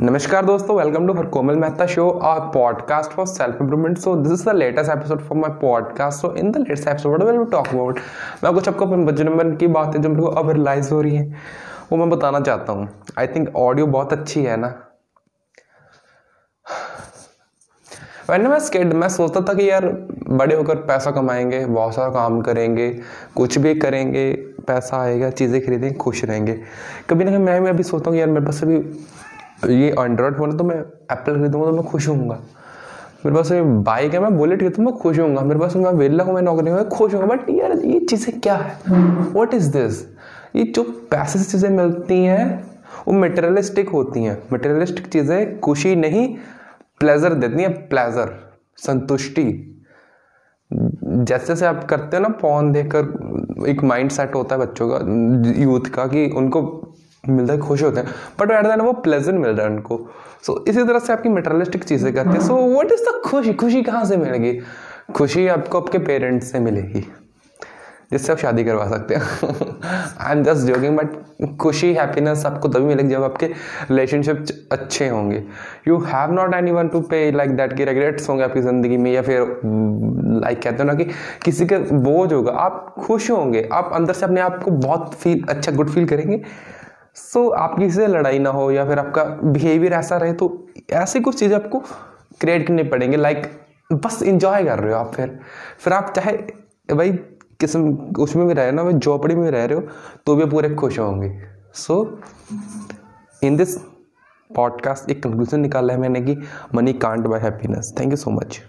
नमस्कार दोस्तों welcome to for Komal Mehta show और podcast for self improvement so this is the latest episode for my podcast so in the latest episode will talk about मैं कुछ आपको अपने बचपन की बातें जो मेरे को अब रियलाइज़ हो रही हैं, वो मैं बताना चाहता हूँ। आई थिंक ऑडियो बहुत अच्छी है ना? वैन मैं स्केड मैं सोचता था कि यार, बड़े होकर पैसा कमाएँगे, बहुत सारा काम करेंगे, कुछ भी करेंगे, पैसा आएगा, चीज़ें खरीदेंगे, खुश रहेंगे। कभी ना कभी मैं भी अभी सोचता हूँ यार, मेरे पास अभी ये एंड्रॉयड फ़ोन है तो मैं एप्पल खरीदूँगा तो मैं खुश हूँ मेरे पास बाइक है, मैं बुलेट तो मैं खुश हूँ मेरे पास मैं वेला हूँ मैं नौकरी मैं खुश हूँ बट यार, ये चीज़ें क्या है? वॉट इज़ दिस ये जो पैसे से चीज़ें मिलती हैं, वो मटेरियलिस्टिक होती हैं। मटेरियलिस्टिक चीज़ें खुशी नहीं प्लेजर देती हैं। प्लेजर संतुष्टि। जैसे जैसे आप करते हो ना फ़ोन देखकर एक माइंड सेट होता है बच्चों का यूथ का, कि उनको मिलता है खुश होते हैं बट एट दैन वो प्लेजेंट मिल रहा है उनको। सो so, इसी तरह से आपकी मेटरलिस्टिक चीज़ें करते हैं। सो वट इज़ द खुशी? खुशी कहाँ से मिलेगी? खुशी आपको आपके पेरेंट्स से मिलेगी जिससे आप शादी करवा सकते हैं। I am just joking but खुशी हैप्पीनेस आपको तभी मिलेगी जब आपके रिलेशनशिप अच्छे होंगे। You have not anyone to pay like that की रेगरेट्स होंगे आपकी ज़िंदगी में या फिर लाइक कहते हो ना कि किसी का बोझ होगा। आप खुश होंगे। आप अंदर से अपने आप को बहुत फील अच्छा गुड फील करेंगे। सो so, आप किसी से लड़ाई ना हो या फिर आपका बिहेवियर ऐसा रहे तो ऐसी कुछ चीज़ें आपको क्रिएट करनी पड़ेंगे लाइक बस इंजॉय कर रहे हो आप फिर। फिर आप चाहे भाई किस्म उसमें भी रहे ना भाई झोपड़ी में रह रहे हो तो भी पूरे खुश होंगे। सो इन दिस पॉडकास्ट एक कंक्लूजन निकाला है मैंने कि money can't buy happiness thank you so much